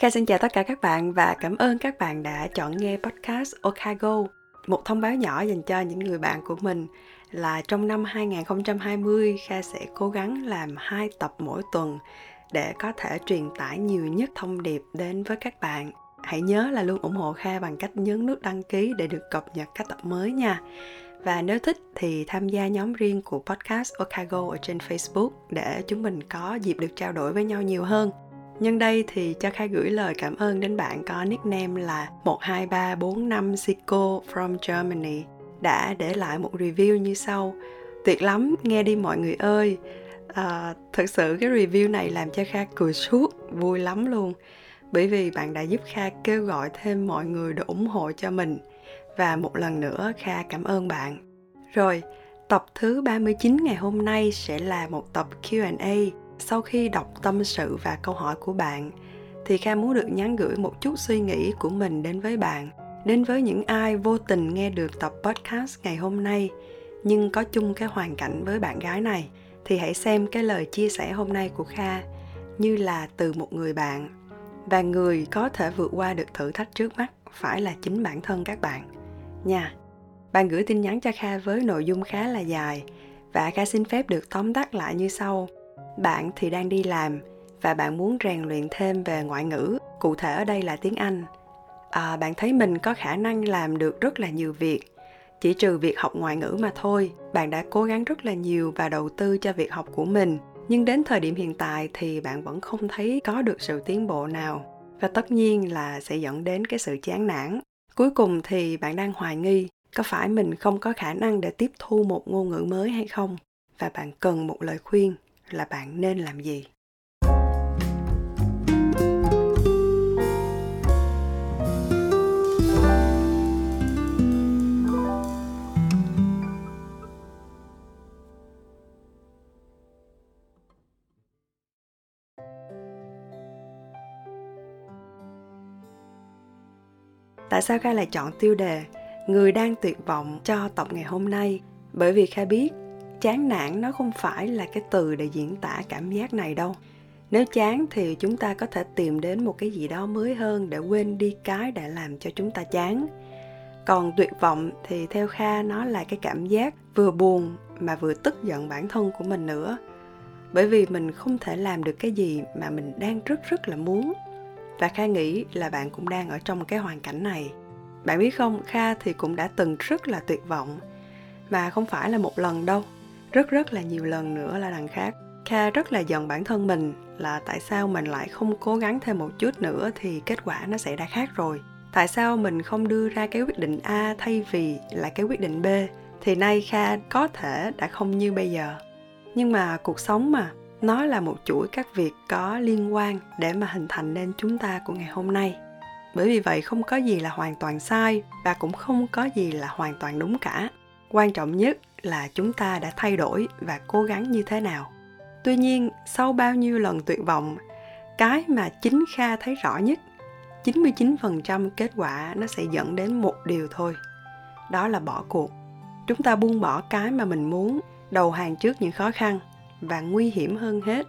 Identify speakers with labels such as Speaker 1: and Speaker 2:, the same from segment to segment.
Speaker 1: Kha xin chào tất cả các bạn và cảm ơn các bạn đã chọn nghe podcast Okago. Một thông báo nhỏ dành cho những người bạn của mình là trong năm 2020 Kha sẽ cố gắng làm hai tập mỗi tuần để có thể truyền tải nhiều nhất thông điệp đến với các bạn. Hãy nhớ là luôn ủng hộ Kha bằng cách nhấn nút đăng ký để được cập nhật các tập mới nha. Và nếu thích thì tham gia nhóm riêng của podcast Okago ở trên Facebook để chúng mình có dịp được trao đổi với nhau nhiều hơn. Nhân đây thì cho Khai gửi lời cảm ơn đến bạn có nickname là 12345 Zico from Germany đã để lại một review như sau. Tuyệt lắm, nghe đi mọi người ơi. À, thực sự cái review này làm cho Kha cười suốt, vui lắm luôn. Bởi vì bạn đã giúp Kha kêu gọi thêm mọi người để ủng hộ cho mình. Và một lần nữa Kha cảm ơn bạn. Rồi, tập thứ 39 ngày hôm nay sẽ là một tập Q&A sau khi đọc tâm sự và câu hỏi của bạn, thì kha muốn được nhắn gửi một chút suy nghĩ của mình đến với bạn. Đến với những ai vô tình nghe được tập podcast ngày hôm nay, nhưng có chung cái hoàn cảnh với bạn gái này, thì hãy xem cái lời chia sẻ hôm nay của kha như là từ một người bạn. Và người có thể vượt qua được thử thách trước mắt phải là chính bản thân các bạn. Nha. Bạn gửi tin nhắn cho kha với nội dung khá là dài và kha xin phép được tóm tắt lại như sau bạn thì đang đi làm và bạn muốn rèn luyện thêm về ngoại ngữ. Cụ thể ở đây là tiếng anh. À, bạn thấy mình có khả năng làm được rất là nhiều việc. Chỉ trừ việc học ngoại ngữ mà thôi bạn đã cố gắng rất là nhiều và đầu tư cho việc học của mình. Nhưng đến thời điểm hiện tại thì bạn vẫn không thấy có được sự tiến bộ nào. Và tất nhiên là sẽ dẫn đến cái sự chán nản. Cuối cùng thì bạn đang hoài nghi có phải mình không có khả năng để tiếp thu một ngôn ngữ mới hay không? Và bạn cần một lời khuyên là bạn nên làm gì? Tại sao kha lại chọn tiêu đề người đang tuyệt vọng cho tập ngày hôm nay? Bởi vì kha biết chán nản nó không phải là cái từ để diễn tả cảm giác này đâu. Nếu chán thì chúng ta có thể tìm đến một cái gì đó mới hơn để quên đi cái đã làm cho chúng ta chán. Còn tuyệt vọng thì theo kha nó là cái cảm giác vừa buồn mà vừa tức giận bản thân của mình nữa. Bởi vì mình không thể làm được cái gì mà mình đang rất rất là muốn. Và kha nghĩ là bạn cũng đang ở trong cái hoàn cảnh này. Bạn biết không, kha thì cũng đã từng rất là tuyệt vọng. Mà không phải là một lần đâu rất rất là nhiều lần nữa là đằng khác. Kha rất là giận bản thân mình là tại sao mình lại không cố gắng thêm một chút nữa thì kết quả nó sẽ đã khác rồi. Tại sao mình không đưa ra cái quyết định a thay vì là cái quyết định b thì nay kha có thể đã không như bây giờ. Nhưng mà cuộc sống mà, nó là một chuỗi các việc có liên quan để mà hình thành nên chúng ta của ngày hôm nay. Bởi vì vậy không có gì là hoàn toàn sai và cũng không có gì là hoàn toàn đúng cả. Quan trọng nhất là chúng ta đã thay đổi và cố gắng như thế nào. Tuy nhiên, sau bao nhiêu lần tuyệt vọng, cái mà chính kha thấy rõ nhất 99% kết quả nó sẽ dẫn đến một điều thôi. Đó là bỏ cuộc. Chúng ta buông bỏ cái mà mình muốn, đầu hàng trước những khó khăn và nguy hiểm hơn hết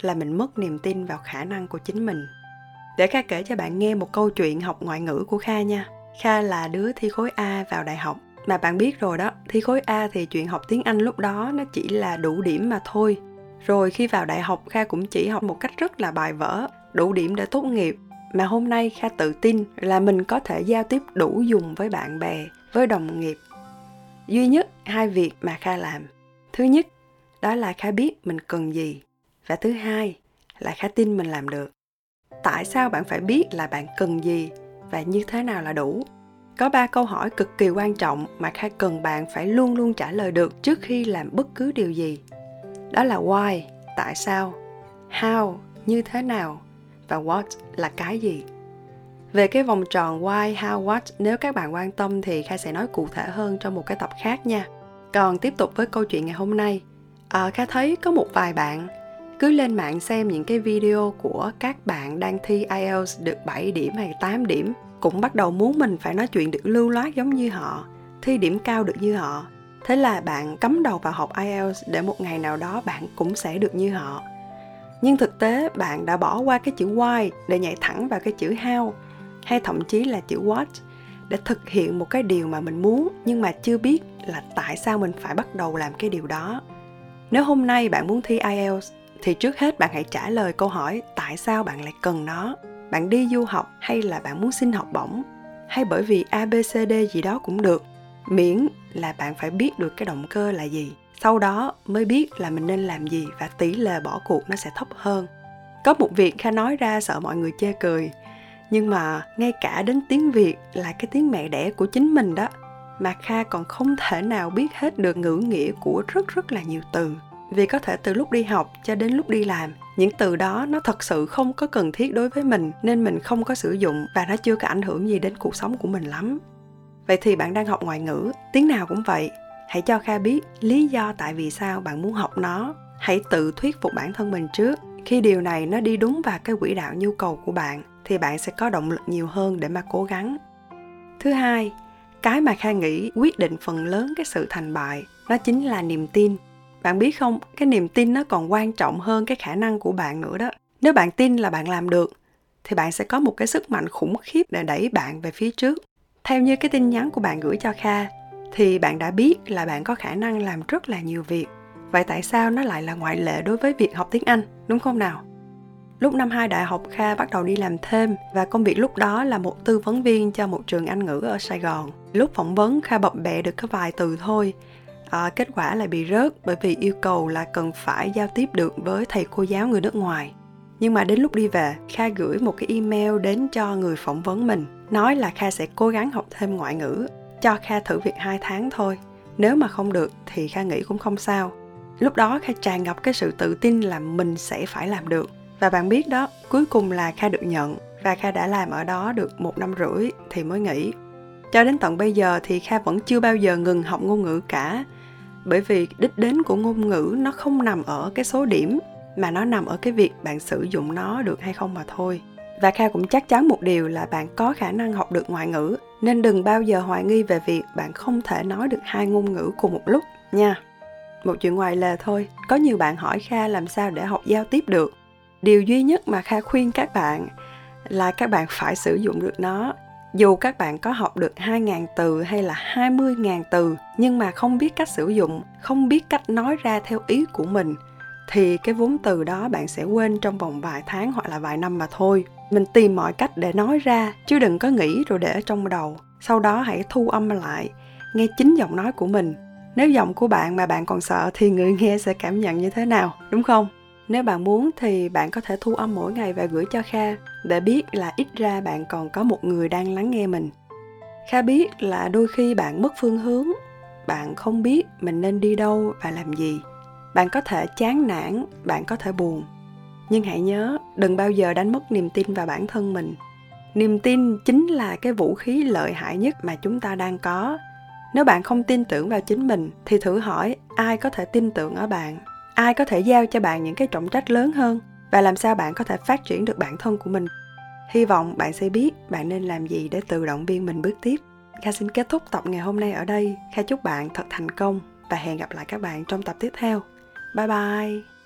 Speaker 1: là mình mất niềm tin vào khả năng của chính mình. Để kha kể cho bạn nghe một câu chuyện học ngoại ngữ của kha nha. Kha là đứa thi khối a vào đại học mà bạn biết rồi đó, thi khối a thì chuyện học tiếng anh lúc đó nó chỉ là đủ điểm mà thôi. Rồi khi vào đại học, kha cũng chỉ học một cách rất là bài vở, đủ điểm để tốt nghiệp. Mà hôm nay kha tự tin là mình có thể giao tiếp đủ dùng với bạn bè, với đồng nghiệp. Duy nhất hai việc mà kha làm. Thứ nhất, đó là kha biết mình cần gì. Và thứ hai là kha tin mình làm được. Tại sao bạn phải biết là bạn cần gì và như thế nào là đủ? Có ba câu hỏi cực kỳ quan trọng mà kha cần bạn phải luôn luôn trả lời được trước khi làm bất cứ điều gì. Đó là why tại sao how như thế nào và what là cái gì. Về cái vòng tròn why how what nếu các bạn quan tâm thì kha sẽ nói cụ thể hơn trong một cái tập khác nha. Còn tiếp tục với câu chuyện ngày hôm nay. À, kha thấy có một vài bạn cứ lên mạng xem những cái video của các bạn đang thi IELTS được 7 điểm hay 8 điểm cũng bắt đầu muốn mình phải nói chuyện được lưu loát giống như họ, thi điểm cao được như họ. Thế là bạn cắm đầu vào học IELTS để một ngày nào đó bạn cũng sẽ được như họ. Nhưng thực tế, bạn đã bỏ qua cái chữ why để nhảy thẳng vào cái chữ how, hay thậm chí là chữ what, để thực hiện một cái điều mà mình muốn nhưng mà chưa biết là tại sao mình phải bắt đầu làm cái điều đó. Nếu hôm nay bạn muốn thi ielts thì trước hết bạn hãy trả lời câu hỏi tại sao bạn lại cần nó bạn đi du học hay là bạn muốn xin học bổng? Hay bởi vì abcd gì đó cũng được, miễn là bạn phải biết được cái động cơ là gì. Sau đó mới biết là mình nên làm gì và tỷ lệ bỏ cuộc nó sẽ thấp hơn. Có một việc kha nói ra sợ mọi người chê cười, nhưng mà ngay cả đến tiếng việt là cái tiếng mẹ đẻ của chính mình đó, mà kha còn không thể nào biết hết được ngữ nghĩa của rất rất là nhiều từ. Vì có thể từ lúc đi học cho đến lúc đi làm những từ đó nó thật sự không có cần thiết đối với mình, nên mình không có sử dụng và nó chưa có ảnh hưởng gì đến cuộc sống của mình lắm. Vậy thì bạn đang học ngoại ngữ, tiếng nào cũng vậy. Hãy cho kha biết lý do tại vì sao bạn muốn học nó. Hãy tự thuyết phục bản thân mình trước. Khi điều này nó đi đúng vào cái quỹ đạo nhu cầu của bạn, thì bạn sẽ có động lực nhiều hơn để mà cố gắng. Thứ hai, cái mà kha nghĩ quyết định phần lớn cái sự thành bại, nó chính là niềm tin bạn biết không, cái niềm tin nó còn quan trọng hơn cái khả năng của bạn nữa đó. Nếu bạn tin là bạn làm được, thì bạn sẽ có một cái sức mạnh khủng khiếp để đẩy bạn về phía trước. Theo như cái tin nhắn của bạn gửi cho kha, thì bạn đã biết là bạn có khả năng làm rất là nhiều việc. Vậy tại sao nó lại là ngoại lệ đối với việc học tiếng anh, đúng không nào? Lúc năm hai đại học, kha bắt đầu đi làm thêm và công việc lúc đó là một tư vấn viên cho một trường anh ngữ ở sài gòn. Lúc phỏng vấn, kha bập bẹ được có vài từ thôi à, kết quả lại bị rớt bởi vì yêu cầu là cần phải giao tiếp được với thầy cô giáo người nước ngoài. Nhưng mà đến lúc đi về kha gửi một cái email đến cho người phỏng vấn mình nói là kha sẽ cố gắng học thêm ngoại ngữ cho kha thử việc 2 tháng thôi. Nếu mà không được thì kha nghĩ cũng không sao. Lúc đó kha tràn ngập cái sự tự tin là mình sẽ phải làm được. Và bạn biết đó cuối cùng là kha được nhận và kha đã làm ở đó được một năm rưỡi thì mới nghỉ cho đến tận bây giờ thì kha vẫn chưa bao giờ ngừng học ngôn ngữ cả. Bởi vì đích đến của ngôn ngữ nó không nằm ở cái số điểm, mà nó nằm ở cái việc bạn sử dụng nó được hay không mà thôi. Và kha cũng chắc chắn một điều là bạn có khả năng học được ngoại ngữ, nên đừng bao giờ hoài nghi về việc bạn không thể nói được hai ngôn ngữ cùng một lúc nha. Một chuyện ngoài lề thôi, có nhiều bạn hỏi kha làm sao để học giao tiếp được. Điều duy nhất mà kha khuyên các bạn là các bạn phải sử dụng được nó dù các bạn có học được 2.000 từ hay là 20.000 từ nhưng mà không biết cách sử dụng, không biết cách nói ra theo ý của mình thì cái vốn từ đó bạn sẽ quên trong vòng vài tháng hoặc là vài năm mà thôi. Mình tìm mọi cách để nói ra chứ đừng có nghĩ rồi để ở trong đầu. Sau đó hãy thu âm lại, nghe chính giọng nói của mình. Nếu giọng của bạn mà bạn còn sợ thì người nghe sẽ cảm nhận như thế nào, đúng không? Nếu bạn muốn thì bạn có thể thu âm mỗi ngày và gửi cho Kha để biết là ít ra bạn còn có một người đang lắng nghe mình. Kha biết là đôi khi bạn mất phương hướng, bạn không biết mình nên đi đâu và làm gì. Bạn có thể chán nản, bạn có thể buồn. Nhưng hãy nhớ, đừng bao giờ đánh mất niềm tin vào bản thân mình. Niềm tin chính là cái vũ khí lợi hại nhất mà chúng ta đang có. Nếu bạn không tin tưởng vào chính mình thì thử hỏi ai có thể tin tưởng ở bạn ai có thể giao cho bạn những cái trọng trách lớn hơn và làm sao bạn có thể phát triển được bản thân của mình. Hy vọng bạn sẽ biết bạn nên làm gì để tự động viên mình bước tiếp. Kha xin kết thúc tập ngày hôm nay ở đây. Kha chúc bạn thật thành công và hẹn gặp lại các bạn trong tập tiếp theo. Bye bye!